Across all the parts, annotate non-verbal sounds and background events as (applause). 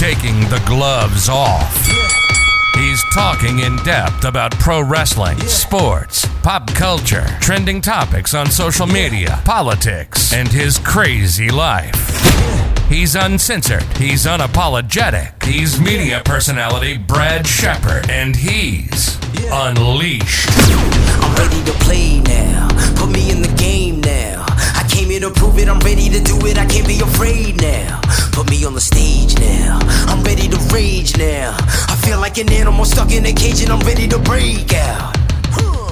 taking the gloves off. He's talking in depth about pro wrestling, sports, pop culture, trending topics on social media, politics, and his crazy life. He's uncensored, he's unapologetic, he's media personality Brad Shepard, and he's unleashed. I'm ready to play now. Put me in to prove it. I'm ready to do it. I can't be afraid now. Put me on the stage now. I'm ready to rage now. I feel like an animal stuck in a cage and I'm ready to break out.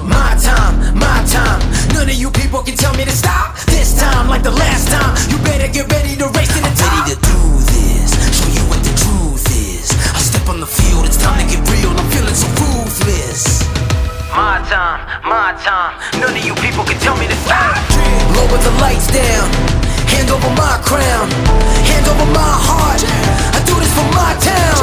My time, my time. None of you people can tell me to stop. This time, like the last time, you better get ready to race to the top. Ready to do this. Show you what the truth is. I step on the field. It's time to get real. I'm feeling so ruthless. My time, my time. None of you people can tell me to stop. Lower the lights down. Hand over my crown. Hand over my heart. I do this for my town.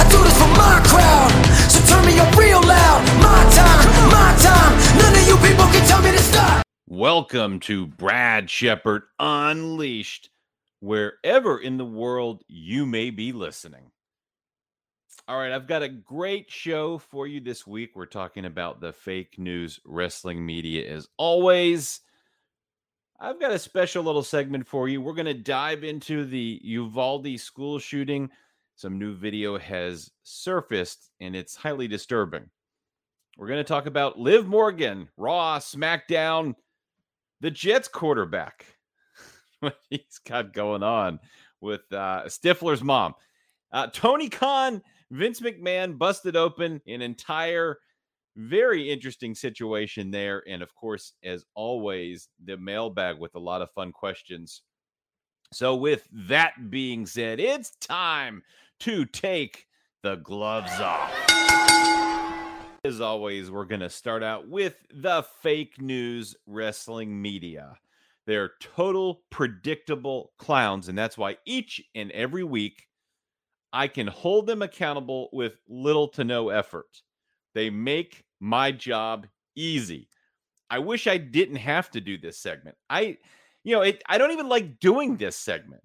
I do this for my crowd. So turn me up real loud. My time, my time. None of you people can tell me to stop. Welcome to Brad Shepard Unleashed, wherever in the world you may be listening. All right, I've got a great show for you this week. We're talking about the fake news wrestling media as always. I've got a special little segment for you. We're going to dive into the Uvalde school shooting. Some new video has surfaced and it's highly disturbing. We're going to talk about Liv Morgan, Raw, SmackDown, the Jets quarterback, (laughs) what he's got going on with uh, Stifler's mom. Uh, Tony Khan, Vince McMahon busted open an entire, very interesting situation there. And of course, as always, the mailbag with a lot of fun questions. So, with that being said, it's time to take the gloves off. As always, we're going to start out with the fake news wrestling media. They're total predictable clowns. And that's why each and every week I can hold them accountable with little to no effort. They make my job easy. I wish I didn't have to do this segment. I, you know, it, I don't even like doing this segment.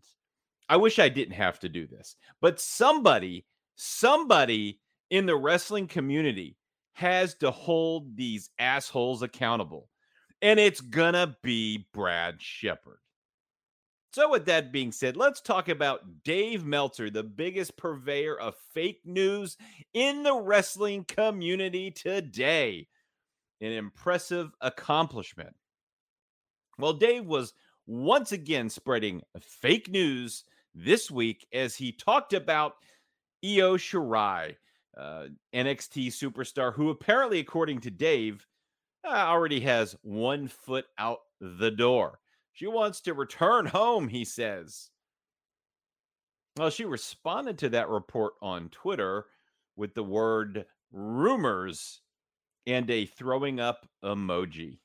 I wish I didn't have to do this. But somebody, somebody in the wrestling community has to hold these assholes accountable. And it's gonna be Brad Shepard. So, with that being said, let's talk about Dave Meltzer, the biggest purveyor of fake news in the wrestling community today. An impressive accomplishment. Well, Dave was once again spreading fake news this week as he talked about Io Shirai, uh, NXT superstar, who apparently, according to Dave, uh, already has one foot out the door. She wants to return home, he says. Well, she responded to that report on Twitter with the word rumors and a throwing up emoji.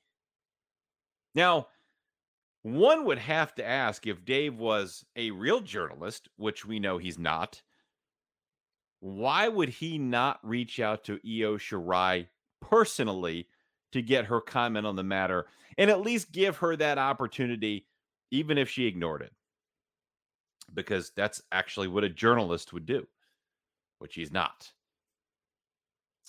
Now, one would have to ask if Dave was a real journalist, which we know he's not. Why would he not reach out to Io Shirai personally to get her comment on the matter and at least give her that opportunity, even if she ignored it? Because that's actually what a journalist would do, which he's not.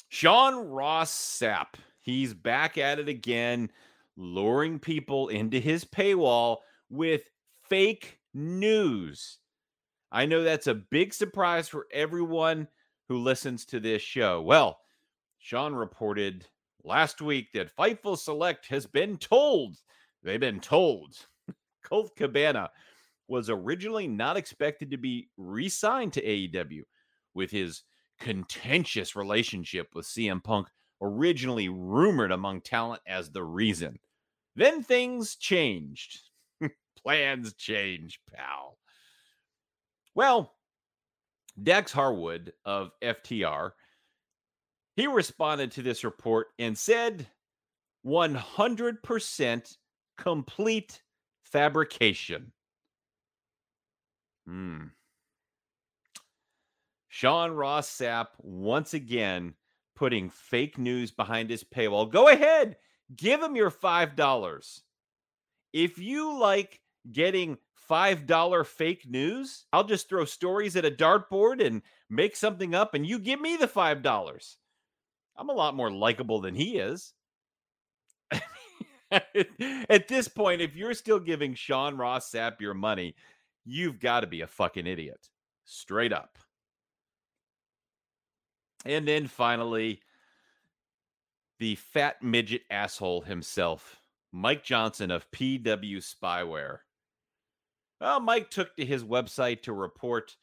Sean Ross Sapp, he's back at it again, luring people into his paywall with fake news. I know that's a big surprise for everyone who listens to this show. Well, Sean reported last week that Fightful Select has been told, they've been told, (laughs) Colt Cabana was originally not expected to be re signed to AEW with his contentious relationship with CM Punk, originally rumored among talent as the reason. Then things changed. (laughs) Plans change, pal. Well, Dax Harwood of FTR, he responded to this report and said 100% complete fabrication. Hmm. Sean Ross Sapp once again putting fake news behind his paywall. Go ahead, give him your $5. If you like getting $5 fake news. I'll just throw stories at a dartboard and make something up, and you give me the $5. I'm a lot more likable than he is. (laughs) at this point, if you're still giving Sean Ross Sapp your money, you've got to be a fucking idiot. Straight up. And then finally, the fat midget asshole himself, Mike Johnson of PW Spyware. Well, Mike took to his website to report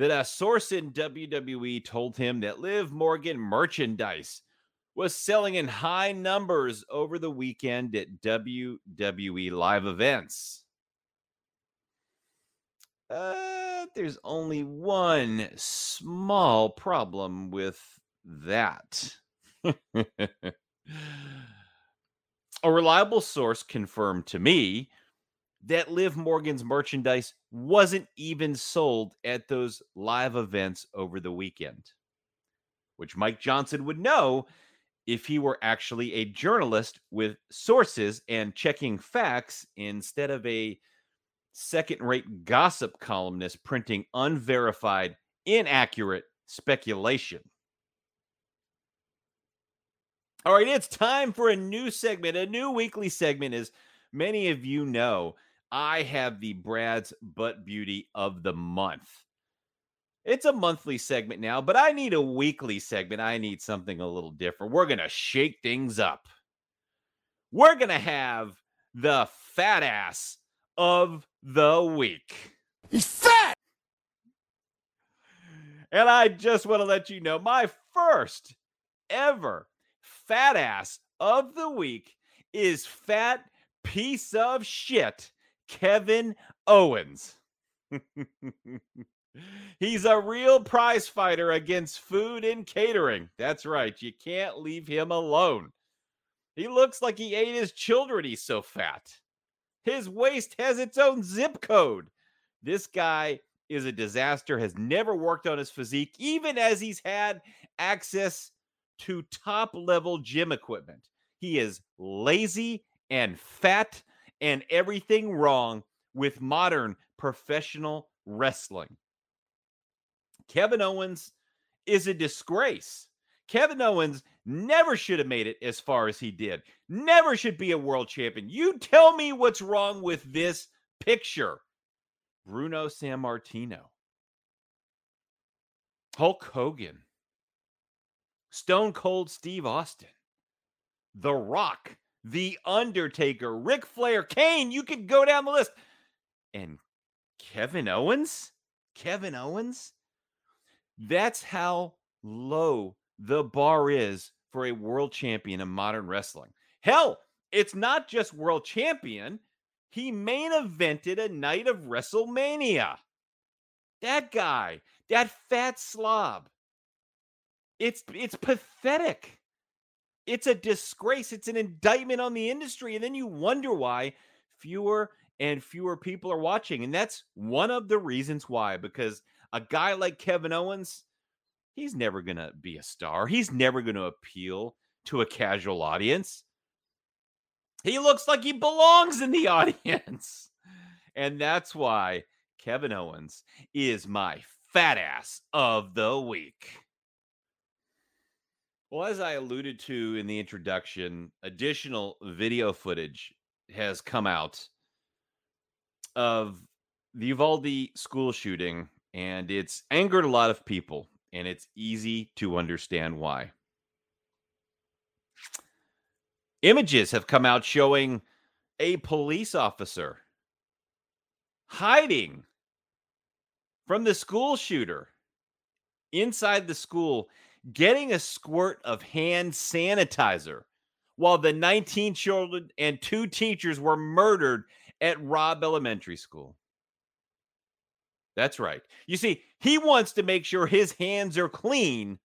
that a source in WWE told him that Liv Morgan merchandise was selling in high numbers over the weekend at WWE live events. Uh, there's only one small problem with that. (laughs) A reliable source confirmed to me that Liv Morgan's merchandise wasn't even sold at those live events over the weekend, which Mike Johnson would know if he were actually a journalist with sources and checking facts instead of a second rate gossip columnist printing unverified, inaccurate speculation. All right, it's time for a new segment. A new weekly segment, as many of you know, I have the Brad's Butt Beauty of the Month. It's a monthly segment now, but I need a weekly segment. I need something a little different. We're going to shake things up. We're going to have the fat ass of the week. He's fat! And I just want to let you know my first ever fat ass of the week is fat piece of shit Kevin Owens. He's a real prize fighter against food and catering. That's right. You can't leave him alone. He looks like he ate his children. He's so fat. His waist has its own zip code. This guy is a disaster, has never worked on his physique, even as he's had access to top level gym equipment. He is lazy and fat and everything wrong with modern professional wrestling. Kevin Owens is a disgrace. Kevin Owens never should have made it as far as he did. Never should be a world champion. You tell me what's wrong with this picture. Bruno Sammartino, Hulk Hogan, Stone Cold Steve Austin, The Rock, The Undertaker, Ric Flair, Kane. You could go down the list. And Kevin Owens? Kevin Owens? That's how low the bar is for a world champion in modern wrestling. Hell, it's not just world champion. He main evented a night of WrestleMania. That guy, that fat slob. It's it's pathetic. It's a disgrace. It's an indictment on the industry. And then you wonder why fewer and fewer people are watching. And that's one of the reasons why, because a guy like Kevin Owens, he's never going to be a star. He's never going to appeal to a casual audience. He looks like he belongs in the (laughs) audience. And that's why Kevin Owens is my fat ass of the week. Well, as I alluded to in the introduction, additional video footage has come out of the Uvalde school shooting, and it's angered a lot of people, and it's easy to understand why. Images have come out showing a police officer hiding from the school shooter inside the school getting a squirt of hand sanitizer while the 19 children and two teachers were murdered at Robb Elementary School. That's right. You see, he wants to make sure his hands are clean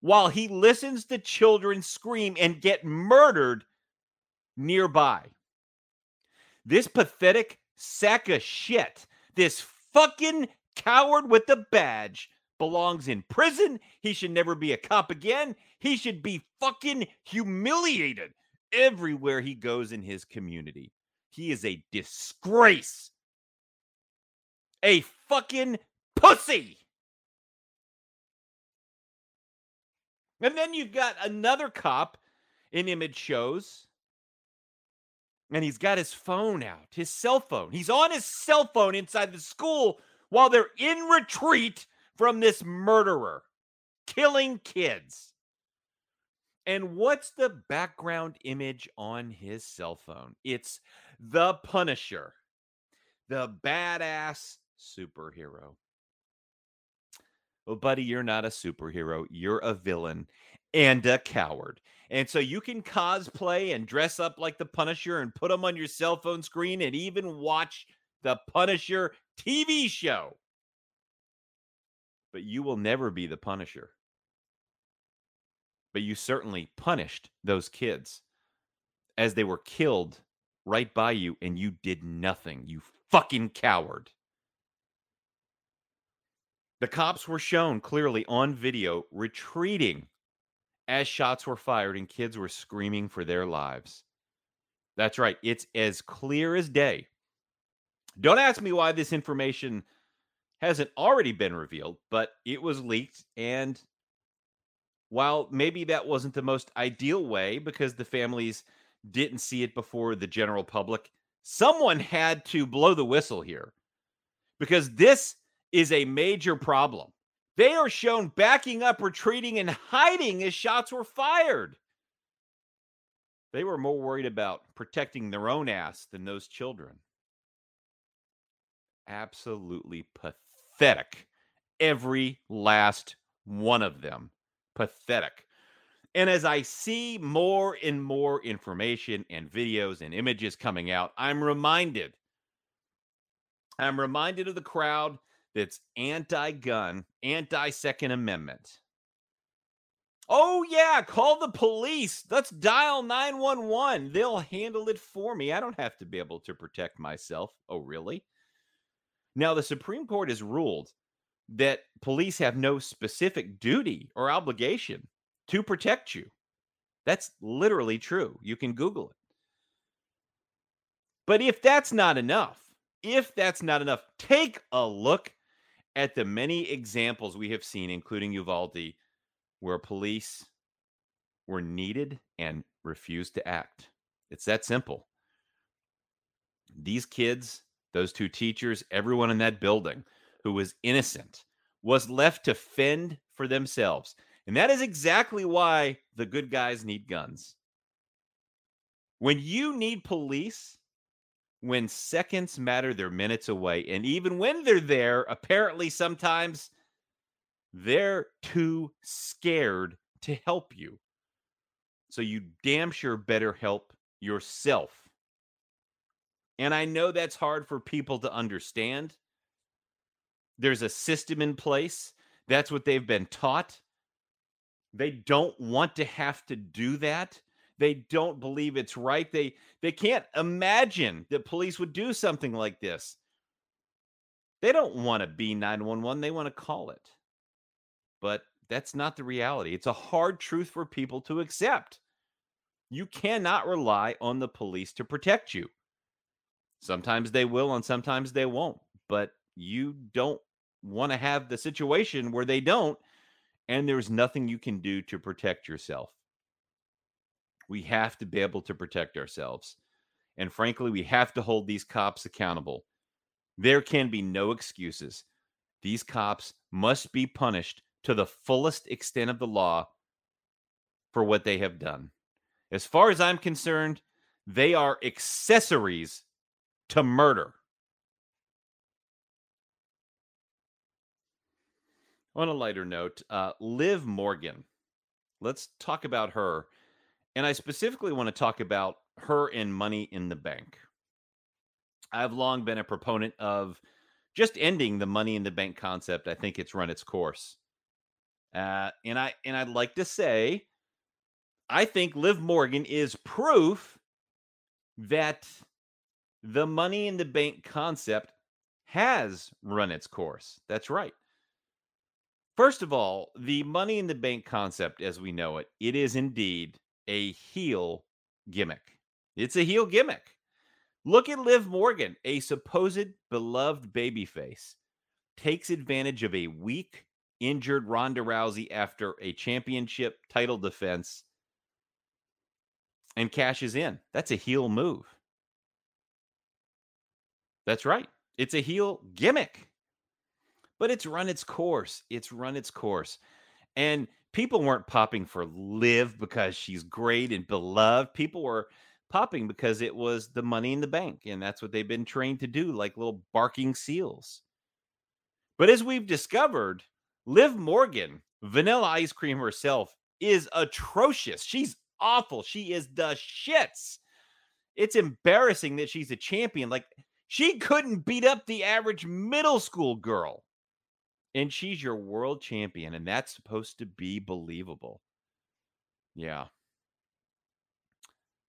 while he listens to children scream and get murdered nearby. This pathetic sack of shit, this fucking coward with the badge, belongs in prison. He should never be a cop again. He should be fucking humiliated everywhere he goes in his community. He is a disgrace a fucking pussy. And then you've got another cop in image shows. And he's got his phone out, his cell phone. He's on his cell phone inside the school while they're in retreat from this murderer killing kids. And what's the background image on his cell phone? It's the Punisher, the badass superhero. Well, buddy, you're not a superhero. You're a villain and a coward. And so you can cosplay and dress up like the Punisher and put them on your cell phone screen and even watch the Punisher TV show. But you will never be the Punisher. But you certainly punished those kids as they were killed right by you and you did nothing. You fucking coward. The cops were shown clearly on video retreating as shots were fired and kids were screaming for their lives. That's right. It's as clear as day. Don't ask me why this information hasn't already been revealed, but it was leaked. And while maybe that wasn't the most ideal way because the families didn't see it before the general public, someone had to blow the whistle here because this is a major problem. They are shown backing up, retreating, and hiding as shots were fired. They were more worried about protecting their own ass than those children. Absolutely pathetic. Every last one of them. Pathetic. And as I see more and more information and videos and images coming out, I'm reminded. I'm reminded of the crowd that's anti gun, anti Second Amendment. Oh, yeah, call the police. Let's dial 911. They'll handle it for me. I don't have to be able to protect myself. Oh, really? Now, the Supreme Court has ruled that police have no specific duty or obligation to protect you. That's literally true. You can Google it. But if that's not enough, if that's not enough, take a look at the many examples we have seen, including Uvalde, where police were needed and refused to act. It's that simple. These kids, those two teachers, everyone in that building who was innocent was left to fend for themselves. And that is exactly why the good guys need guns. When you need police, when seconds matter, they're minutes away. And even when they're there, apparently sometimes they're too scared to help you. So you damn sure better help yourself. And I know that's hard for people to understand. There's a system in place. That's what they've been taught. They don't want to have to do that. They don't believe it's right. They they can't imagine that police would do something like this. They don't want to be 911, they want to call it. But that's not the reality. It's a hard truth for people to accept. You cannot rely on the police to protect you. Sometimes they will and sometimes they won't, but you don't want to have the situation where they don't and there's nothing you can do to protect yourself. We have to be able to protect ourselves. And frankly, we have to hold these cops accountable. There can be no excuses. These cops must be punished to the fullest extent of the law for what they have done. As far as I'm concerned, they are accessories to murder. On a lighter note, uh, Liv Morgan. Let's talk about her. And I specifically want to talk about her and money in the bank. I've long been a proponent of just ending the money in the bank concept. I think it's run its course. Uh, and I and I'd like to say, I think Liv Morgan is proof that the money in the bank concept has run its course. That's right. First of all, the money in the bank concept, as we know it, it is indeed a heel gimmick. It's a heel gimmick. Look at Liv Morgan, a supposed beloved babyface, takes advantage of a weak, injured Ronda Rousey after a championship title defense and cashes in. That's a heel move. That's right. It's a heel gimmick. But it's run its course. It's run its course. And people weren't popping for Liv because she's great and beloved. People were popping because it was the money in the bank. And that's what they've been trained to do, like little barking seals. But as we've discovered, Liv Morgan, vanilla ice cream herself, is atrocious. She's awful. She is the shits. It's embarrassing that she's a champion. Like, she couldn't beat up the average middle school girl. And she's your world champion, and that's supposed to be believable. Yeah.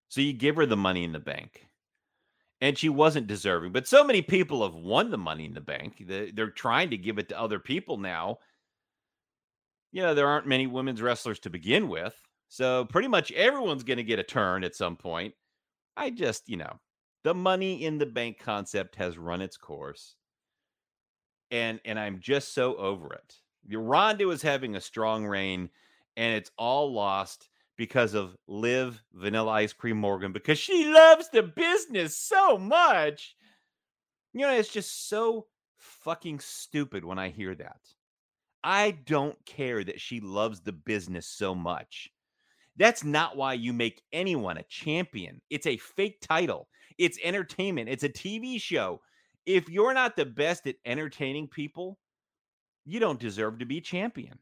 So you give her the money in the bank. And she wasn't deserving. But so many people have won the money in the bank. They're trying to give it to other people now. You know, there aren't many women's wrestlers to begin with. So pretty much everyone's going to get a turn at some point. I just, you know, the money in the bank concept has run its course. And and I'm just so over it. Ronda is having a strong reign and it's all lost because of Liv Vanilla Ice Cream Morgan because she loves the business so much. You know, it's just so fucking stupid when I hear that. I don't care that she loves the business so much. That's not why you make anyone a champion. It's a fake title, it's entertainment, it's a TV show. If you're not the best at entertaining people, you don't deserve to be champion.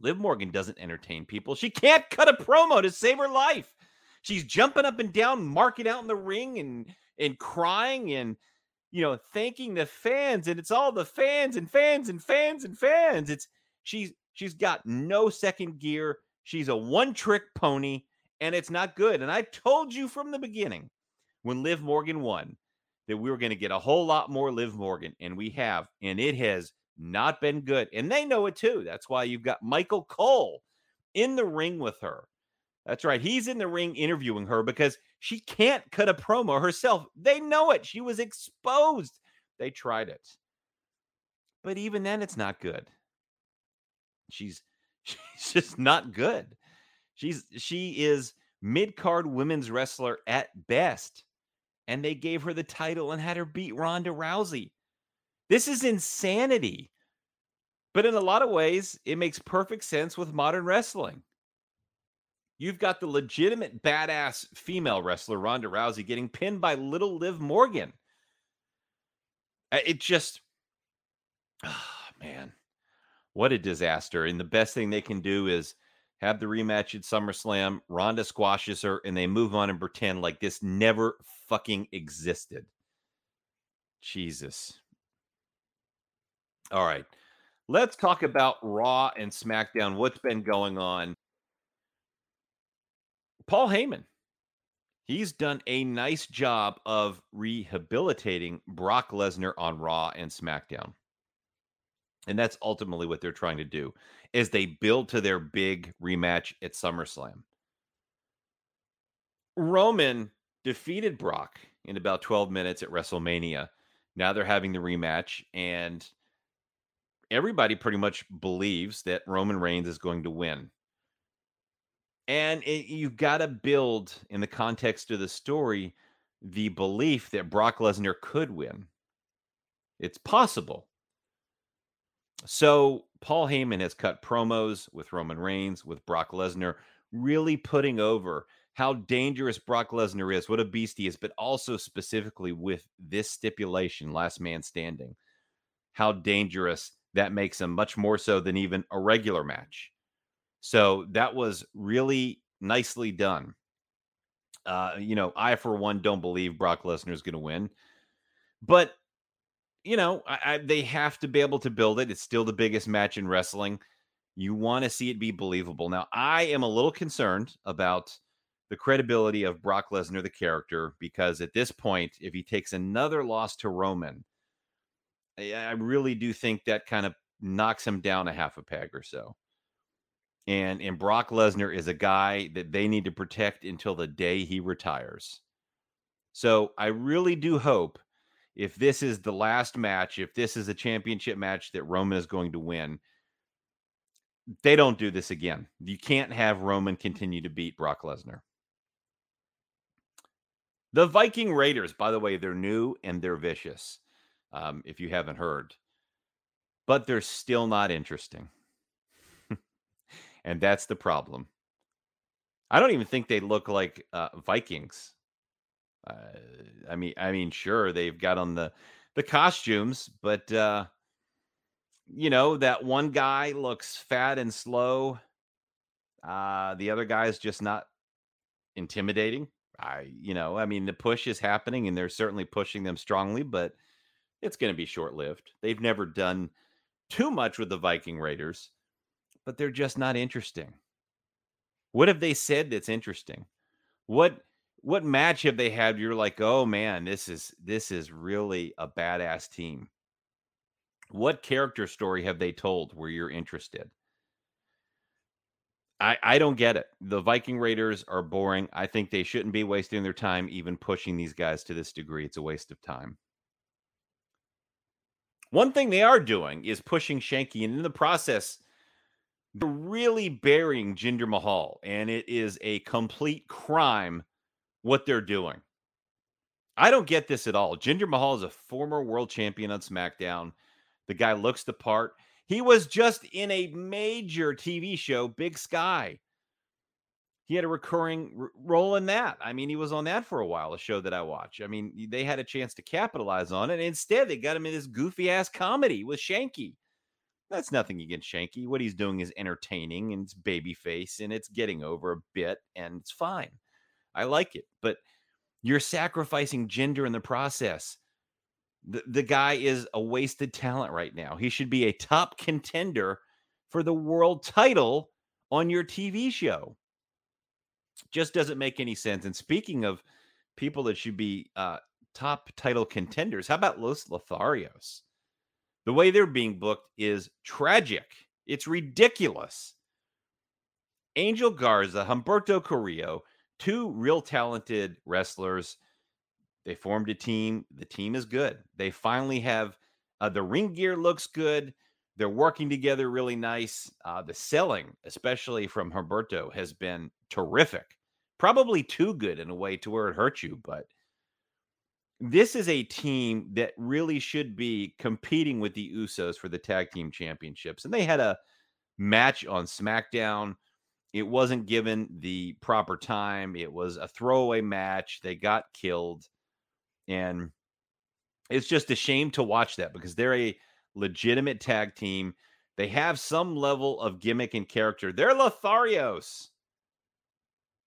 Liv Morgan doesn't entertain people. She can't cut a promo to save her life. She's jumping up and down, marking out in the ring and and crying and you know thanking the fans and it's all the fans and fans and fans and fans. It's she's she's got no second gear. She's a one trick pony and it's not good. And I told you from the beginning when Liv Morgan won that we were going to get a whole lot more Liv Morgan, and we have. And it has not been good. And they know it too. That's why you've got Michael Cole in the ring with her. That's right. He's in the ring interviewing her because she can't cut a promo herself. They know it. She was exposed. They tried it. But even then, it's not good. She's (laughs) she's just not good. She's she is mid-card women's wrestler at best. And they gave her the title and had her beat Ronda Rousey. This is insanity. But in a lot of ways, it makes perfect sense with modern wrestling. You've got the legitimate badass female wrestler Ronda Rousey getting pinned by little Liv Morgan. It just, oh, man, what a disaster. And the best thing they can do is have the rematch at SummerSlam. Ronda squashes her, and they move on and pretend like this never fucking existed. Jesus. All right. Let's talk about Raw and SmackDown. What's been going on? Paul Heyman. He's done a nice job of rehabilitating Brock Lesnar on Raw and SmackDown. And that's ultimately what they're trying to do is they build to their big rematch at SummerSlam. Roman defeated Brock in about 12 minutes at WrestleMania. Now they're having the rematch and everybody pretty much believes that Roman Reigns is going to win. And it, you've got to build in the context of the story the belief that Brock Lesnar could win. It's possible. So Paul Heyman has cut promos with Roman Reigns, with Brock Lesnar, really putting over how dangerous Brock Lesnar is, what a beast he is, but also specifically with this stipulation, last man standing, how dangerous that makes him, much more so than even a regular match. So that was really nicely done. Uh, you know, I for one don't believe Brock Lesnar is going to win, but you know, I, I, they have to be able to build it. It's still the biggest match in wrestling. You want to see it be believable. Now, I am a little concerned about the credibility of Brock Lesnar, the character, because at this point, if he takes another loss to Roman, I, I really do think that kind of knocks him down a half a peg or so. And and Brock Lesnar is a guy that they need to protect until the day he retires. So I really do hope if this is the last match, if this is a championship match that Roman is going to win, they don't do this again. You can't have Roman continue to beat Brock Lesnar. The Viking Raiders, by the way, they're new and they're vicious. Um, if you haven't heard, but they're still not interesting. (laughs) and that's the problem. I don't even think they look like uh, Vikings. Uh, I mean, I mean, sure they've got on the the costumes, but uh, you know that one guy looks fat and slow. Uh, the other guy is just not intimidating. I, you know, I mean, the push is happening, and they're certainly pushing them strongly, but it's going to be short lived. They've never done too much with the Viking Raiders, but they're just not interesting. What have they said that's interesting? What what match have they had you're like, "Oh man, this is this is really a badass team." What character story have they told where you're interested? I, I don't get it. The Viking Raiders are boring. I think they shouldn't be wasting their time even pushing these guys to this degree. It's a waste of time. One thing they are doing is pushing Shanky, and in the process, they're really burying Jinder Mahal, and it is a complete crime what they're doing. I don't get this at all. Jinder Mahal is a former world champion on SmackDown. The guy looks the part. He was just in a major TV show, Big Sky. He had a recurring r- role in that. I mean, he was on that for a while, a show that I watch. I mean, they had a chance to capitalize on it. Instead, they got him in this goofy ass comedy with Shanky. That's nothing against Shanky. What he's doing is entertaining and it's babyface and it's getting over a bit and it's fine. I like it. But you're sacrificing Jinder in the process. The, the guy is a wasted talent right now. He should be a top contender for the world title on your TV show. Just doesn't make any sense. And speaking of people that should be uh, top title contenders, how about Los Lotharios? The way they're being booked is tragic. It's ridiculous. Angel Garza, Humberto Carrillo, two real talented wrestlers. They formed a team. The team is good. They finally have uh, the ring gear looks good. They're working together really nice. Uh, the selling, especially from Humberto, has been terrific. Probably too good in a way to where it hurts you, but this is a team that really should be competing with the Usos for the tag team championships. And they had a match on SmackDown. It wasn't given the proper time. It was a throwaway match. They got killed. And it's just a shame to watch that because they're a legitimate tag team. They have some level of gimmick and character. They're Lotharios.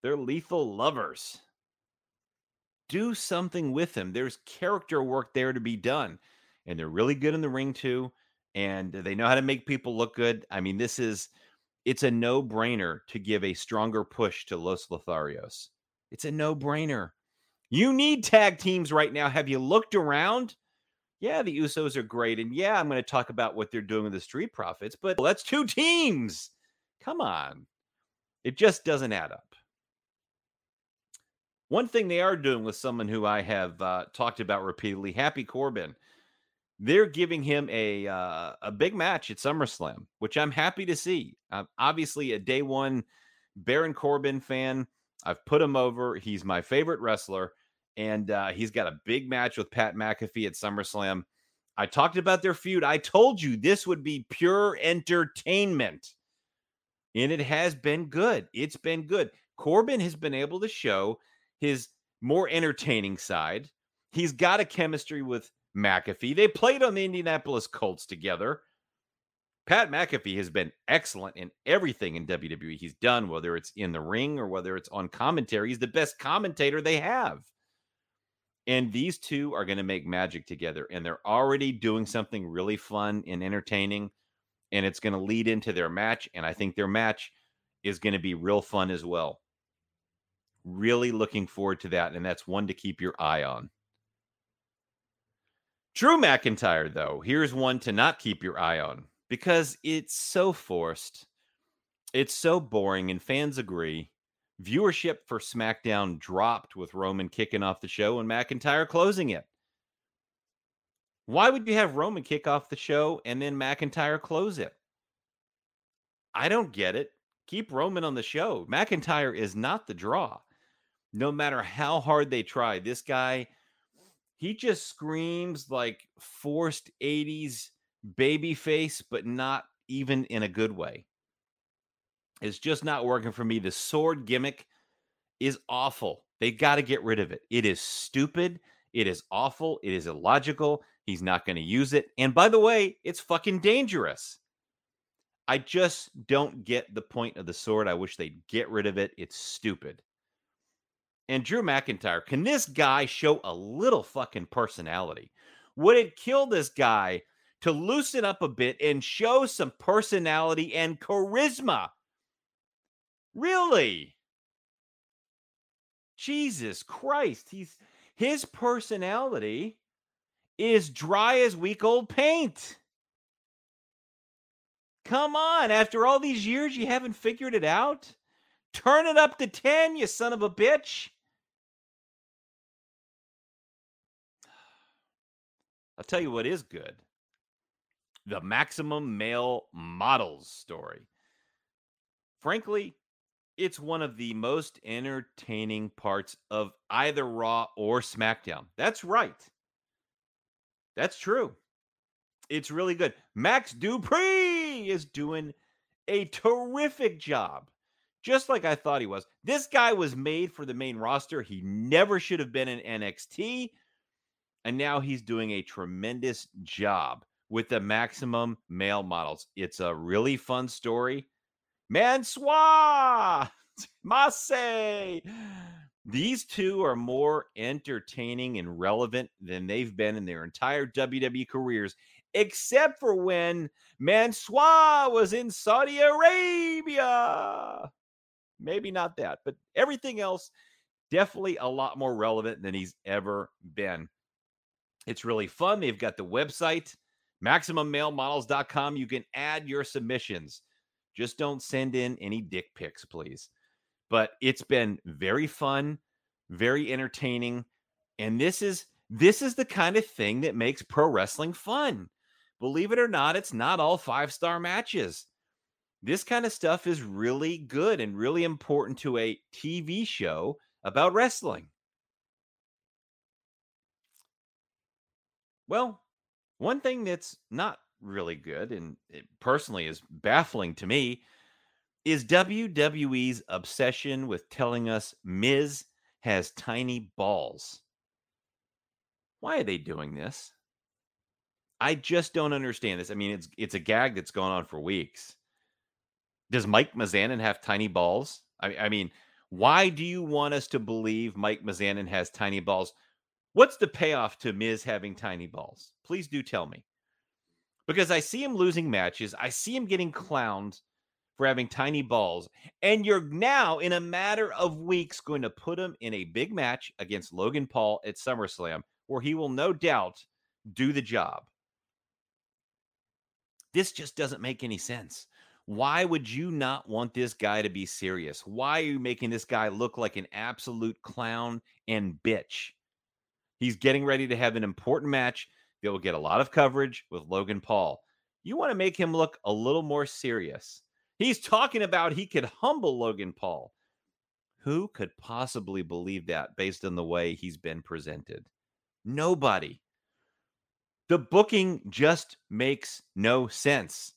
They're lethal lovers do something with them. There's character work there to be done. And they're really good in the ring too. And they know how to make people look good. I mean, this is it's a no-brainer to give a stronger push to Los Lotharios. It's a no-brainer. You need tag teams right now. Have you looked around? Yeah, the Usos are great. And yeah, I'm going to talk about what they're doing with the Street Profits, but that's two teams. Come on. It just doesn't add up. One thing they are doing with someone who I have uh, talked about repeatedly, Happy Corbin, they're giving him a uh, a big match at SummerSlam, which I'm happy to see. I'm obviously a day one Baron Corbin fan. I've put him over. He's my favorite wrestler, and uh, he's got a big match with Pat McAfee at SummerSlam. I talked about their feud. I told you this would be pure entertainment, and it has been good. It's been good. Corbin has been able to show his more entertaining side. He's got a chemistry with McAfee. They played on the Indianapolis Colts together. Pat McAfee has been excellent in everything in WWE he's done, whether it's in the ring or whether it's on commentary. He's the best commentator they have. And these two are going to make magic together. And they're already doing something really fun and entertaining. And it's going to lead into their match. And I think their match is going to be real fun as well. Really looking forward to that. And that's one to keep your eye on. Drew McIntyre, though, here's one to not keep your eye on because it's so forced. It's so boring, and fans agree. Viewership for SmackDown dropped with Roman kicking off the show and McIntyre closing it. Why would you have Roman kick off the show and then McIntyre close it? I don't get it. Keep Roman on the show. McIntyre is not the draw. No matter how hard they try, this guy, he just screams like forced 80s baby face, but not even in a good way. It's just not working for me. The sword gimmick is awful. They got to get rid of it. It is stupid. It is awful. It is illogical. He's not going to use it. And by the way, it's fucking dangerous. I just don't get the point of the sword. I wish they'd get rid of it. It's stupid. And Drew McIntyre, can this guy show a little fucking personality? Would it kill this guy to loosen up a bit and show some personality and charisma? Really? Jesus Christ. He's his personality is dry as week old paint. Come on, after all these years, you haven't figured it out? Turn it up to 10, you son of a bitch. I'll tell you what is good the Maximum Male Models story. Frankly, it's one of the most entertaining parts of either Raw or SmackDown. That's right. That's true. It's really good. Max Dupri is doing a terrific job, just like I thought he was. This guy was made for the main roster. He never should have been in NXT. And now he's doing a tremendous job with the maximum male models. It's a really fun story. Mansoor, (laughs) Massey. These two are more entertaining and relevant than they've been in their entire WWE careers, except for when Mansoor was in Saudi Arabia. Maybe not that, but everything else definitely a lot more relevant than he's ever been. It's really fun. They've got the website, MaximumMaleModels.com. You can add your submissions. Just don't send in any dick pics, please. But it's been very fun, very entertaining, and this is this is the kind of thing that makes pro wrestling fun. Believe it or not, it's not all five-star matches. This kind of stuff is really good and really important to a TV show about wrestling. Well, one thing that's not really good and it personally is baffling to me is WWE's obsession with telling us Miz has tiny balls. Why are they doing this? I just don't understand this. I mean, it's it's a gag that's gone on for weeks. Does Mike Mizanin have tiny balls? I, I mean, why do you want us to believe Mike Mizanin has tiny balls? What's the payoff to Miz having tiny balls? Please do tell me. Because I see him losing matches. I see him getting clowned for having tiny balls. And you're now, in a matter of weeks, going to put him in a big match against Logan Paul at SummerSlam, where he will no doubt do the job. This just doesn't make any sense. Why would you not want this guy to be serious? Why are you making this guy look like an absolute clown and bitch? He's getting ready to have an important match that will get a lot of coverage with Logan Paul. You want to make him look a little more serious. He's talking about he could humble Logan Paul. Who could possibly believe that based on the way he's been presented? Nobody. The booking just makes no sense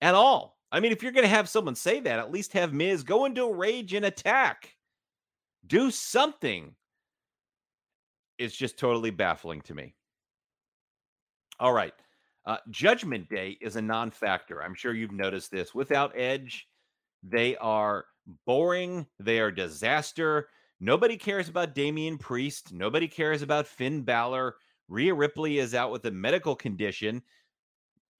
at all. I mean, if you're going to have someone say that, at least have Miz go into a rage and attack. Do something It's just totally baffling to me. All right. Uh, Judgment Day is a non factor. I'm sure you've noticed this. Without Edge, they are boring, they are disaster. Nobody cares about Damian Priest. Nobody cares about Finn Balor. Rhea Ripley is out with a medical condition.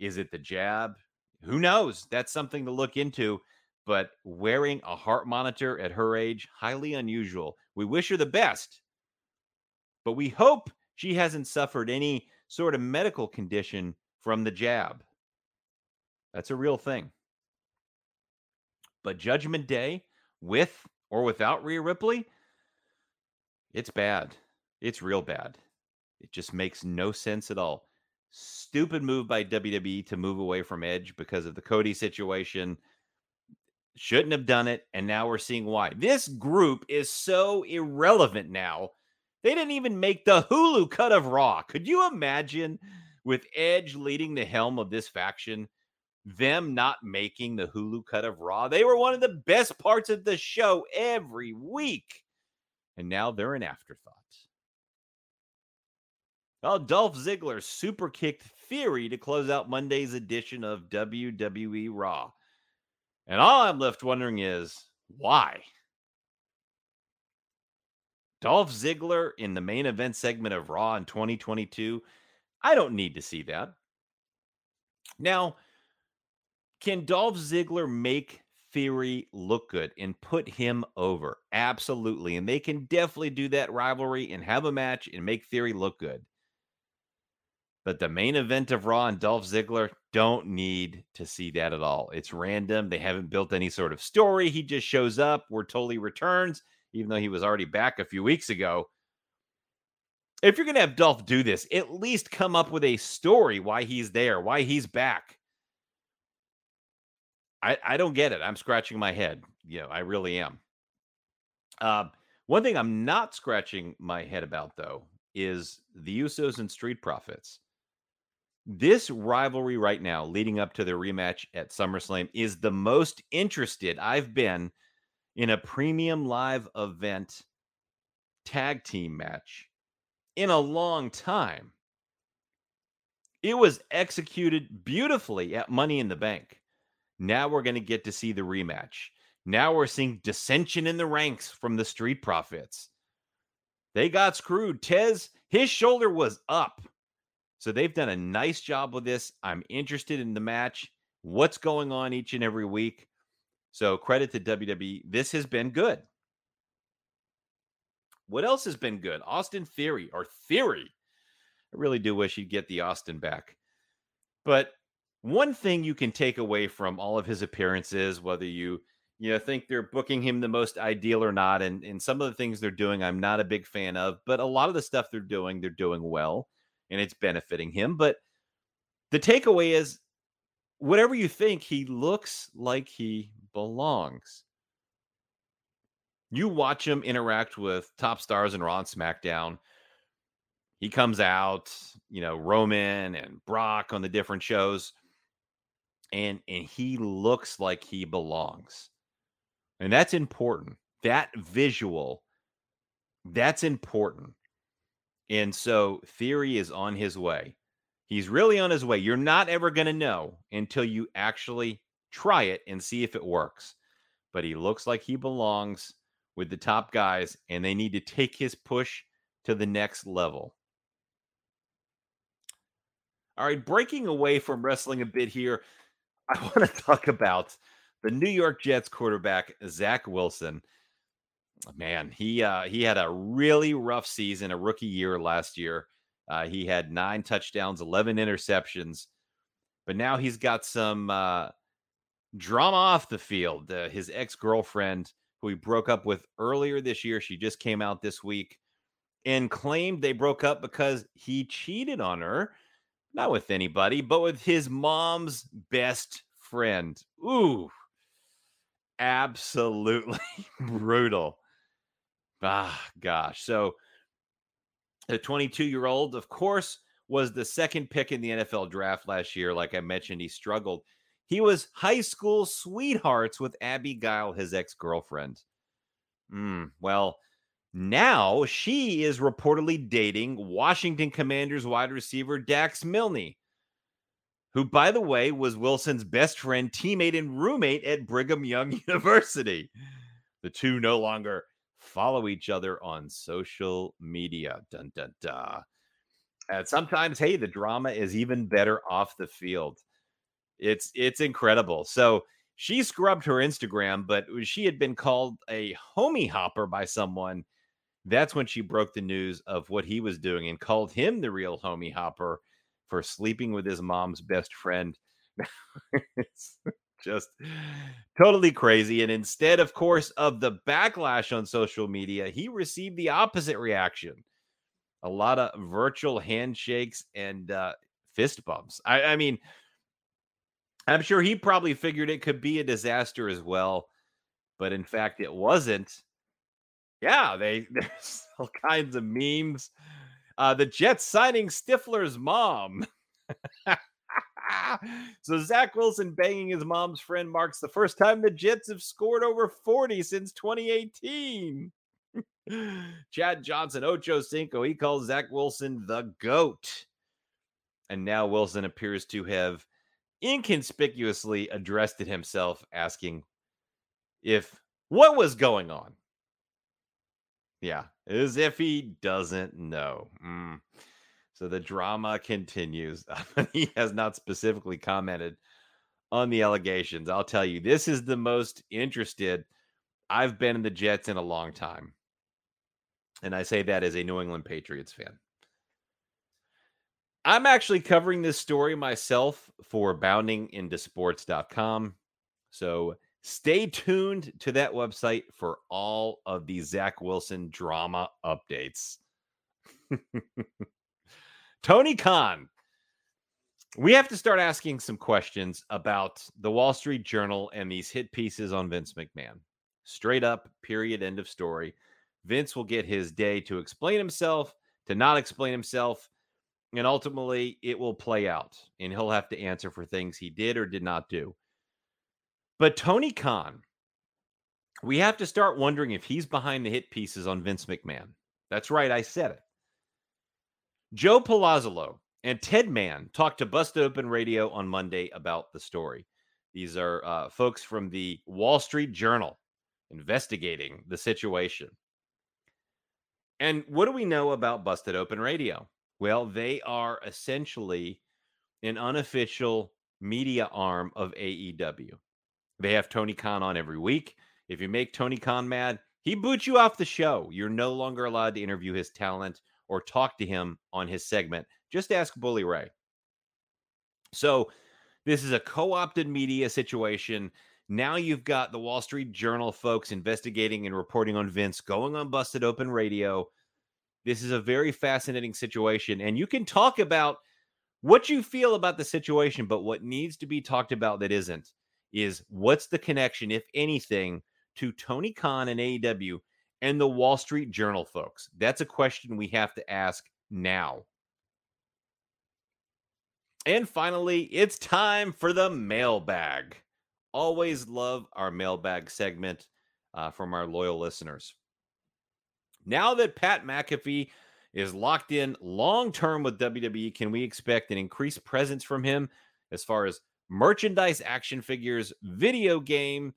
Is it the jab? Who knows? That's something to look into. But wearing a heart monitor at her age, highly unusual. We wish her the best but we hope she hasn't suffered any sort of medical condition from the jab. That's a real thing. But Judgment Day, with or without Rhea Ripley, it's bad. It's real bad. It just makes no sense at all. Stupid move by WWE to move away from Edge because of the Cody situation. Shouldn't have done it. And now we're seeing why. This group is so irrelevant now. They didn't even make the Hulu cut of Raw. Could you imagine with Edge leading the helm of this faction, them not making the Hulu cut of Raw? They were one of the best parts of the show every week. And now they're an afterthought. Well, Dolph Ziggler super kicked Theory to close out Monday's edition of WWE Raw. And all I'm left wondering is why? Dolph Ziggler in the main event segment of Raw in 2022. I don't need to see that. Now, can Dolph Ziggler make Theory look good and put him over? Absolutely. And they can definitely do that rivalry and have a match and make Theory look good. But the main event of Raw and Dolph Ziggler don't need to see that at all. It's random. They haven't built any sort of story. He just shows up. We're totally returns, even though he was already back a few weeks ago. If you're going to have Dolph do this, at least come up with a story why he's there, why he's back. I, I don't get it. I'm scratching my head. Know, I really am. Uh, one thing I'm not scratching my head about, though, is the Usos and Street Profits. This rivalry right now, leading up to the rematch at SummerSlam, is the most interested I've been in a premium live event tag team match in a long time. It was executed beautifully at Money in the Bank. Now we're going to get to see the rematch. Now we're seeing dissension in the ranks from the Street Profits. They got screwed. Tez, his shoulder was up so they've done a nice job with this. I'm interested in the match, what's going on each and every week. So credit to WWE. This has been good. What else has been good? Austin Theory or Theory. I really do wish he'd get the Austin back. But one thing you can take away from all of his appearances, whether you you know think they're booking him the most ideal or not, and, and some of the things they're doing, I'm not a big fan of, but a lot of the stuff they're doing, they're doing well and it's benefiting him. But the takeaway is whatever you think, he looks like he belongs. You watch him interact with top stars and Raw and SmackDown. He comes out, you know, Roman and Brock on the different shows, and and he looks like he belongs. And that's important. That visual, that's important. And so Theory is on his way. He's really on his way. You're not ever going to know until you actually try it and see if it works. But he looks like he belongs with the top guys, and they need to take his push to the next level. All right, breaking away from wrestling a bit here, I (laughs) want to talk about the New York Jets quarterback, Zach Wilson man, he uh, he had a really rough season, a rookie year last year. Uh, he had nine touchdowns, eleven interceptions, but now he's got some uh, drama off the field. Uh, his ex girlfriend, who he broke up with earlier this year, she just came out this week and claimed they broke up because he cheated on her, not with anybody, but with his mom's best friend. Ooh, absolutely (laughs) brutal. Ah, gosh. So the 22 year old, of course, was the second pick in the NFL draft last year. Like I mentioned, he struggled. He was high school sweethearts with Abigail, his ex girlfriend. Mm, well, now she is reportedly dating Washington Commanders wide receiver Dax Milne, who, by the way, was Wilson's best friend, teammate, and roommate at Brigham Young (laughs) University. The two no longer follow each other on social media. Dun dun dun. And sometimes, hey, the drama is even better off the field. It's it's incredible. So she scrubbed her Instagram, but she had been called a homie hopper by someone. That's when she broke the news of what he was doing and called him the real homie hopper for sleeping with his mom's best friend. (laughs) just totally crazy. And instead, of course, of the backlash on social media, he received the opposite reaction a lot of virtual handshakes and uh, fist bumps. I, I mean, I'm sure he probably figured it could be a disaster as well, but in fact, it wasn't. Yeah, they (laughs) there's all kinds of memes. Uh, the Jets signing Stifler's mom. (laughs) (laughs) so Zach Wilson banging his mom's friend marks the first time the Jets have scored over 40 since 2018. (laughs) Chad Johnson, Ocho Cinco, he calls Zach Wilson the GOAT. And now Wilson appears to have inconspicuously addressed it himself, asking if what was going on. Yeah, as if he doesn't know. Mm. So the drama continues. (laughs) he has not specifically commented on the allegations. I'll tell you, this is the most interested I've been in the Jets in a long time. And I say that as a New England Patriots fan. I'm actually covering this story myself for boundingintosports.com. So stay tuned to that website for all of the Zach Wilson drama updates. (laughs) Tony Khan. We have to start asking some questions about the Wall Street Journal and these hit pieces on Vince McMahon. Straight up, period, end of story. Vince will get his day to explain himself, to not explain himself, and ultimately it will play out and he'll have to answer for things he did or did not do. But Tony Khan, we have to start wondering if he's behind the hit pieces on Vince McMahon. That's right, I said it. Joe Palazzolo and Ted Mann talked to Busted Open Radio on Monday about the story. These are uh, folks from the Wall Street Journal investigating the situation. And what do we know about Busted Open Radio? Well, they are essentially an unofficial media arm of AEW. They have Tony Khan on every week. If you make Tony Khan mad, he boots you off the show. You're no longer allowed to interview his talent or talk to him on his segment. Just ask Bully Ray. So, this is a co opted media situation. Now you've got the Wall Street Journal folks investigating and reporting on Vince going on Busted Open Radio. This is a very fascinating situation. And you can talk about what you feel about the situation, but what needs to be talked about that isn't is what's the connection, if anything, to Tony Khan and AEW and the Wall Street Journal folks? That's a question we have to ask now. And finally, it's time for the mailbag. Always love our mailbag segment uh, from our loyal listeners. Now that Pat McAfee is locked in long term with WWE, can we expect an increased presence from him as far as merchandise, action figures, video game,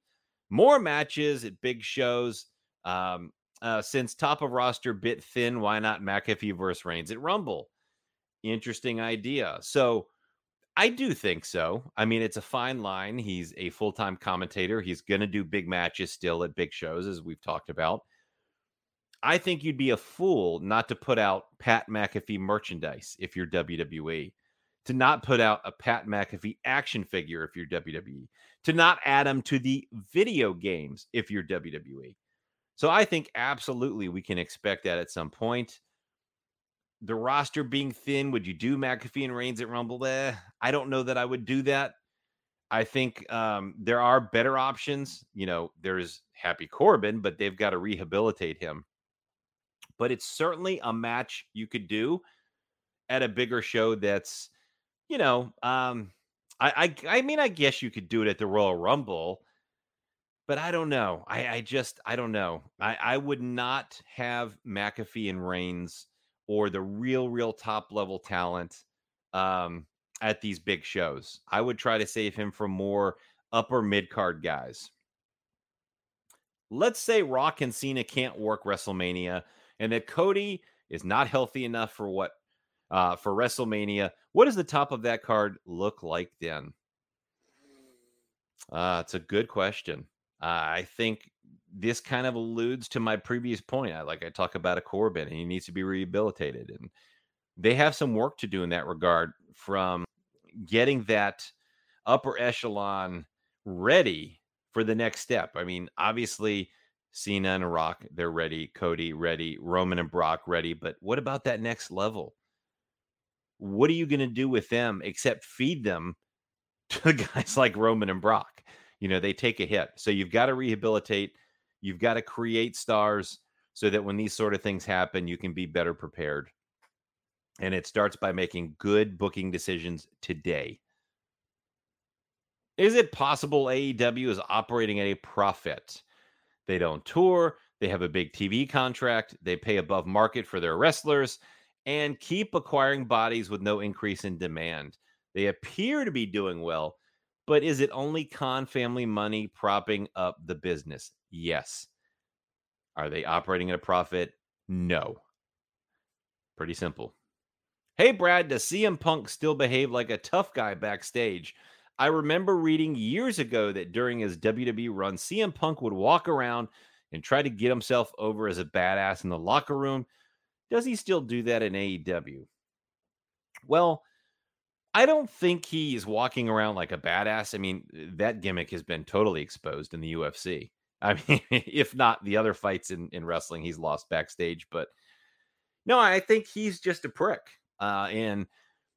more matches at big shows? Um, uh, since top of roster bit thin, why not McAfee versus Reigns at Rumble? Interesting idea. So I do think so. I mean, it's a fine line. He's a full time commentator. He's going to do big matches still at big shows, as we've talked about. I think you'd be a fool not to put out Pat McAfee merchandise if you're WWE, to not put out a Pat McAfee action figure if you're WWE, to not add him to the video games if you're WWE. So I think absolutely we can expect that at some point. The roster being thin, would you do McAfee and Reigns at Rumble? Eh, I don't know that I would do that. I think um, there are better options. You know, there's Happy Corbin, but they've got to rehabilitate him. But it's certainly a match you could do at a bigger show that's, you know, um, I, I I mean, I guess you could do it at the Royal Rumble but I don't know. I, I just I don't know. I, I would not have McAfee and Reigns or the real, real top level talent um, at these big shows. I would try to save him for more upper mid card guys. Let's say Rock and Cena can't work WrestleMania, and that Cody is not healthy enough for what uh, for WrestleMania. What does the top of that card look like then? Uh, it's a good question. I think this kind of alludes to my previous point. I like I talk about a Corbin and he needs to be rehabilitated, and they have some work to do in that regard from getting that upper echelon ready for the next step. I mean, obviously, Cena and Rock, they're ready. Cody, ready. Roman and Brock, ready. But what about that next level? What are you going to do with them except feed them (laughs) to guys like Roman and Brock? You know, they take a hit. So you've got to rehabilitate. You've got to create stars so that when these sort of things happen, you can be better prepared. And it starts by making good booking decisions today. Is it possible AEW is operating at a profit? They don't tour, they have a big TV contract, they pay above market for their wrestlers, and keep acquiring bodies with no increase in demand. They appear to be doing well, but is it only Khan family money propping up the business? Yes. Are they operating at a profit? No. Pretty simple. Hey, Brad, does CM Punk still behave like a tough guy backstage? I remember reading years ago that during his WWE run, CM Punk would walk around and try to get himself over as a badass in the locker room. Does he still do that in AEW? Well, I don't think he is walking around like a badass. I mean, that gimmick has been totally exposed in the UFC. I mean, (laughs) if not the other fights in, in wrestling, he's lost backstage. But no, I think he's just a prick. Uh, and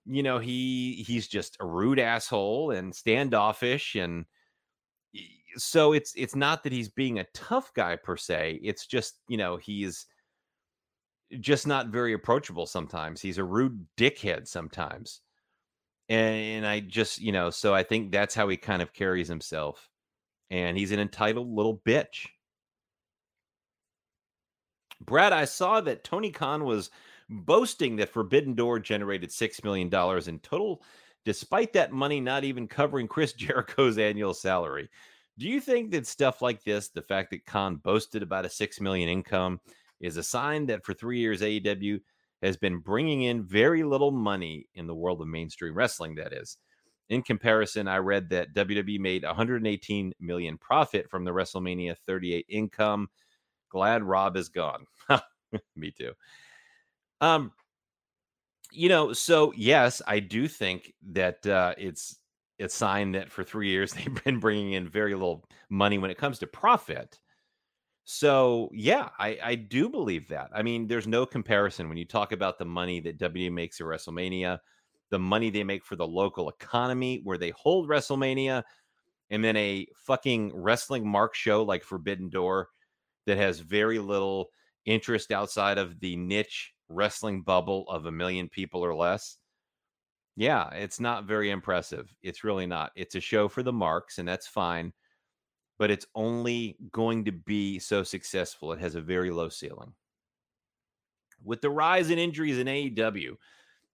you know, he he's just a rude asshole and standoffish, and so it's it's not that he's being a tough guy per se. It's just you know he's just not very approachable sometimes. He's a rude dickhead sometimes. And, and I just, you know, so I think that's how he kind of carries himself and he's an entitled little bitch. Brad, I saw that Tony Khan was boasting that Forbidden Door generated $6 million in total, despite that money not even covering Chris (laughs) Jericho's annual salary. Do you think that stuff like this, the fact that Khan boasted about a 6 million income, is a sign that for three years AEW has been bringing in very little money in the world of mainstream wrestling, that is? In comparison, I read that WWE made 118 million profit from the WrestleMania 38 income. Glad Rob is gone. (laughs) Me too. Um, you know, so yes, I do think that uh, it's a sign that for three years (laughs) they've been bringing in very little money when it comes to profit. So yeah, I, I do believe that. I mean, there's no comparison when you talk about the money that WWE makes at WrestleMania the money they make for the local economy where they hold WrestleMania and then a fucking wrestling mark show like Forbidden Door that has very little interest outside of the niche wrestling bubble of a million people or less. Yeah, it's not very impressive. It's really not. It's a show for the marks, and that's fine, but it's only going to be so successful. It has a very low ceiling. With the rise in injuries in AEW,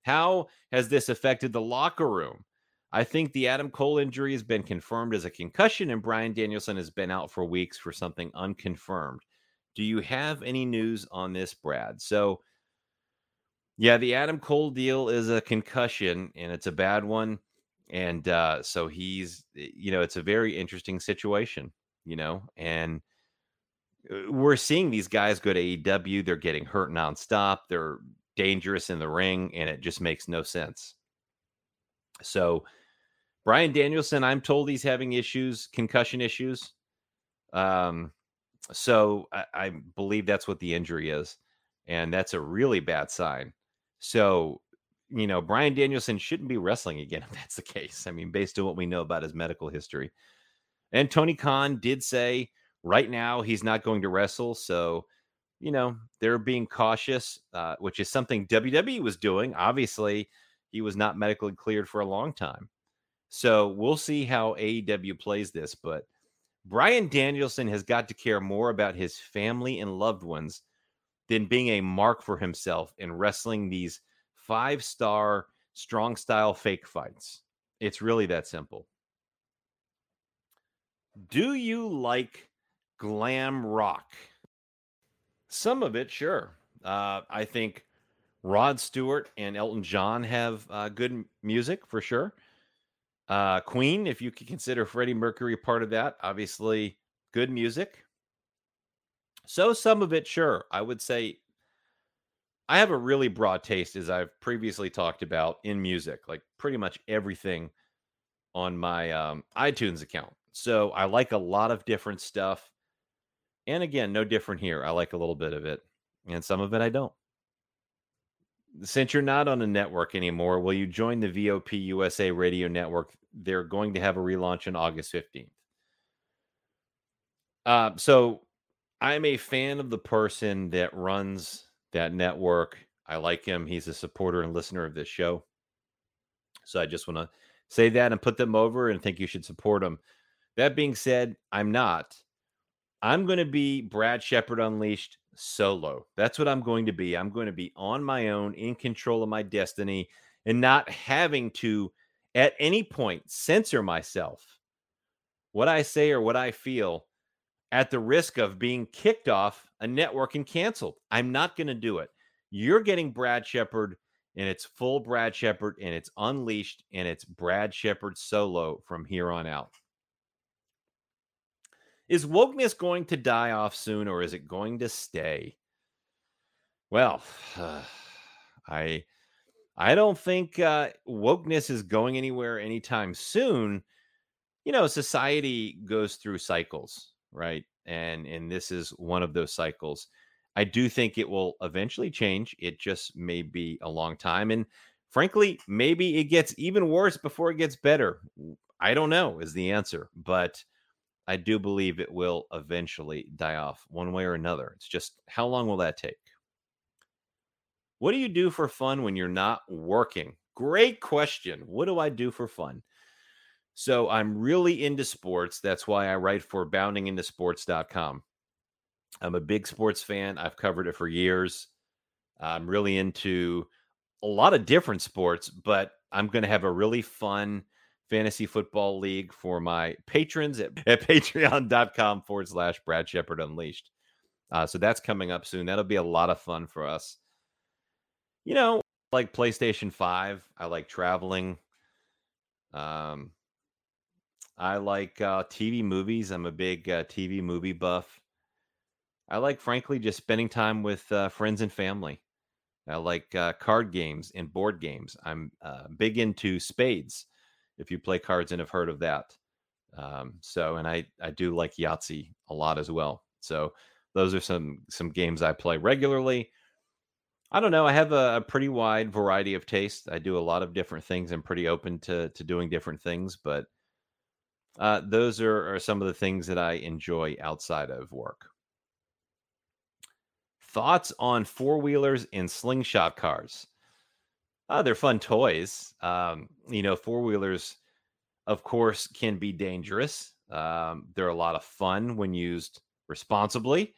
how has this affected the locker room? I think the Adam Cole injury has been confirmed as a concussion, and Bryan Danielson has been out for weeks for something unconfirmed. Do you have any news on this, Brad? So, yeah, the Adam Cole deal is a concussion, and it's a bad one. And uh, so he's, eh, you know, it's a very interesting situation, you know, and uh, we're seeing these guys go to AEW. They're getting hurt nonstop. They're dangerous in the ring, and it just makes no sense. So, Bryan Danielson, I'm told he's having issues, concussion issues. Um, so I, I believe that's what the injury is, and that's a really bad sign. So, you know, Bryan Danielson shouldn't be wrestling again (laughs) if that's the case. I mean, based on what we know about his medical history. And Tony Khan did say right now he's not going to wrestle. So you know, they're being cautious, uh, which is something WWE was doing. Obviously, he was not medically cleared for a long time. So we'll see how AEW plays this. But Bryan Danielson has got to care more about his family and loved ones than being a mark for himself in wrestling these five star, strong style fake fights. It's really that simple. Do you like glam rock? Some of it, sure. Uh, I think Rod Stewart and Elton John have uh, good music for sure. Uh, Queen, if you could consider Freddie Mercury part of that, obviously good music. So some of it, sure. I would say I have a really broad taste, as I've previously talked about in music, like pretty much everything on my um, iTunes account So I like a lot of different stuff. And again, no different here. I like a little bit of it, and some of it I don't. Since you're not on a network anymore, will you join the VOP USA radio network? They're going to have a relaunch on August 15th. Uh, so I'm a fan of the person that runs that network. I like him. He's a supporter and listener of this show. So I just want to say that and put them over and think you should support them. That being said, I'm not. I'm going to be Brad Shepard Unleashed solo. That's what I'm going to be. I'm going to be on my own, in control of my destiny, and not having to, at any point, censor myself. What I say or what I feel at the risk of being kicked off a network and canceled. I'm not going to do it. You're getting Brad Shepard, and it's full Brad Shepard, and it's unleashed, and it's Brad Shepard solo from here on out. Is wokeness going to die off soon, or is it going to stay? Well, uh, (sighs) I I don't think uh, wokeness is going anywhere anytime soon. You know, society goes through cycles, right? And and this is one of those cycles. I do think it will eventually change. It just may be a long time. And frankly, maybe it gets even worse before it gets better. I don't know, is the answer. But I do believe it will eventually die off one way or another. It's just how long will that take? What do you do for fun when you're not working? Great question. What do I do for fun? So I'm really into sports. That's why I write for boundingintosports.com. I'm a big sports fan. I've covered it for years. I'm really into a lot of different sports, but I'm going to have a really fun fantasy football league for my patrons at, (laughs) at patreon.com forward slash Brad Shepard Unleashed. Uh, so that's coming up soon. That'll be a lot of fun for us. You know, like PlayStation 5, I like traveling. Um, I like uh, TV movies. I'm a big uh, TV movie buff. I like, frankly, just spending time with uh, friends and family. I like uh, card games and board games. I'm uh, big into spades if you play cards and have heard of that. Um, so, and I I do like Yahtzee a lot as well. So those are some some games I play regularly. I don't know. I have a, a, pretty wide variety of taste. I do a lot of different things. I'm pretty open to to doing different things, but uh, those are, are some of the things that I enjoy outside of work. Thoughts on four wheelers and slingshot cars? Uh, they're fun toys. Um, you know, four wheelers, of course, can be dangerous. Um, they're a lot of fun when used responsibly.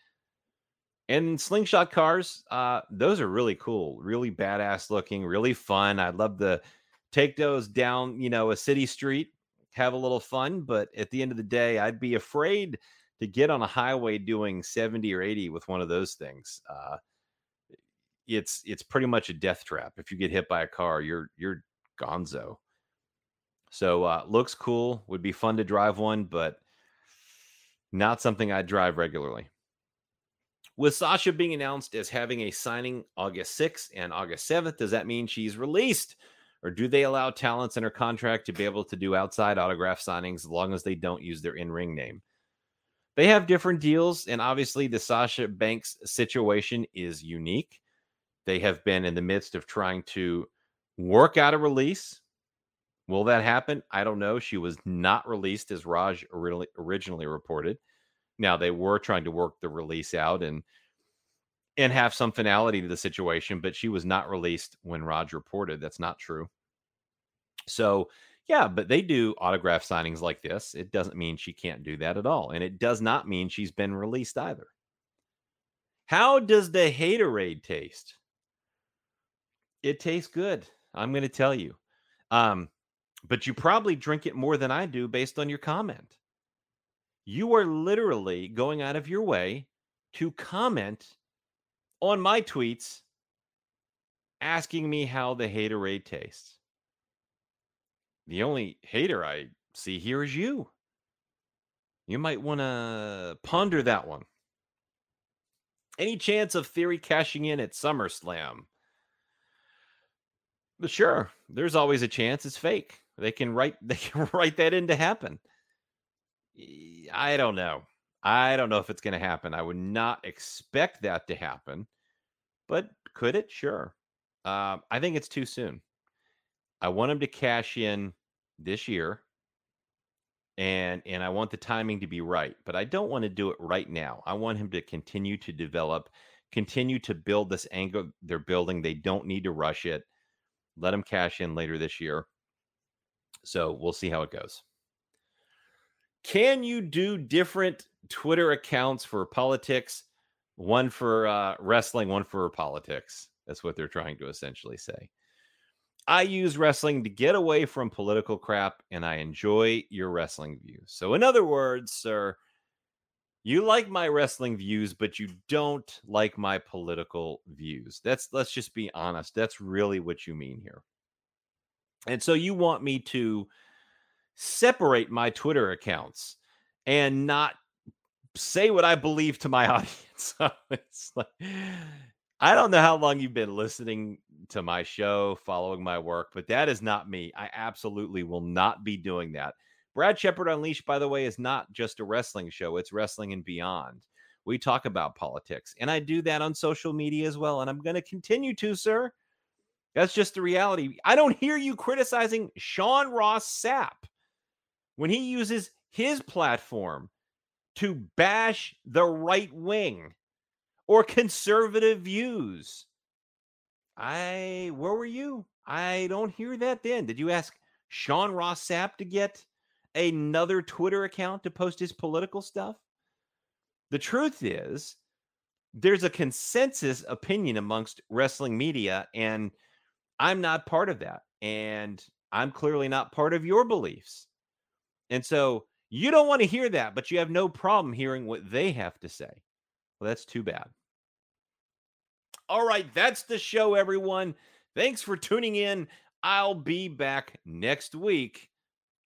And slingshot cars, uh, those are really cool, really badass looking, really fun. I'd love to take those down, you know, a city street, have a little fun. But at the end of the day, I'd be afraid to get on a highway doing 70 or 80 with one of those things. Uh, it's it's pretty much a death trap. If you get hit by a car, you're you're gonzo. So uh, looks cool. Would be fun to drive one, but not something I drive regularly. With Sasha being announced as having a signing August 6th and August 7th, does that mean she's released? Or do they allow talents in her contract to be able to do outside autograph signings as long as they don't use their in ring name? They have different deals, and obviously the Sasha Banks situation is unique. They have been in the midst of trying to work out a release. Will that happen? I don't know. She was not released as Raj originally reported. Now they were trying to work the release out and and have some finality to the situation, but she was not released when Raj reported. That's not true. So yeah, but they do autograph signings like this. It doesn't mean she can't do that at all. And it does not mean she's been released either. How does the haterade taste? It tastes good. I'm going to tell you. Um, but you probably drink it more than I do based on your comment. You are literally going out of your way to comment on my tweets asking me how the haterade tastes. The only hater I see here is you. You might want to ponder that one. Any chance of Theory cashing in at SummerSlam? Sure, there's always a chance it's fake. They can write (laughs) they can write that in to happen. I don't know. I don't know if it's going to happen. I would not expect that to happen, but could it? Sure. Uh, I think it's too soon. I want him to cash in this year, and and I want the timing to be right. But I don't want to do it right now. I want him to continue to develop, continue to build this angle they're building. They don't need to rush it. Let him cash in later this year. So we'll see how it goes. Can you do different Twitter accounts for politics? One for uh, wrestling, one for politics. That's what they're trying to essentially say. I use wrestling to get away from political crap and I enjoy your wrestling views. So, in other words, sir, you like my wrestling views, but you don't like my political views. That's let's just be honest. That's really what you mean here. And so you want me to separate my Twitter accounts and not say what I believe to my (laughs) audience. it's like I don't know how long you've been listening to my show, following my work, but that is not me. I absolutely will not be doing that. Brad Shepard Unleashed, by the way, is not just a wrestling show, it's wrestling and beyond. We talk about politics, and I do that on social media as well. And I'm going to continue to, sir. That's just the reality. I don't hear you criticizing Sean Ross Sapp when he uses his platform to bash the right wing or conservative views. I, where were you? I don't hear that then. Did you ask Sean Ross Sapp to get another Twitter account to post his political stuff? The truth is, there's a consensus opinion amongst wrestling media, and I'm not part of that. And I'm clearly not part of your beliefs. And so you don't want to hear that, but you have no problem hearing what they have to say. Well, that's too bad. All right, that's the show, everyone. Thanks for tuning in. I'll be back next week,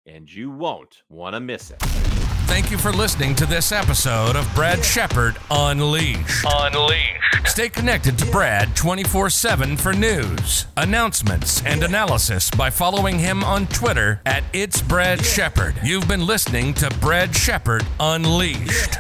and you won't want to miss it. Thank you for listening to this episode of Brad Shepard Unleashed. Unleashed. Stay connected to Brad 24 7 for news, announcements, and analysis by following him on Twitter at It's Brad Shepard. You've been listening to Brad Shepard Unleashed.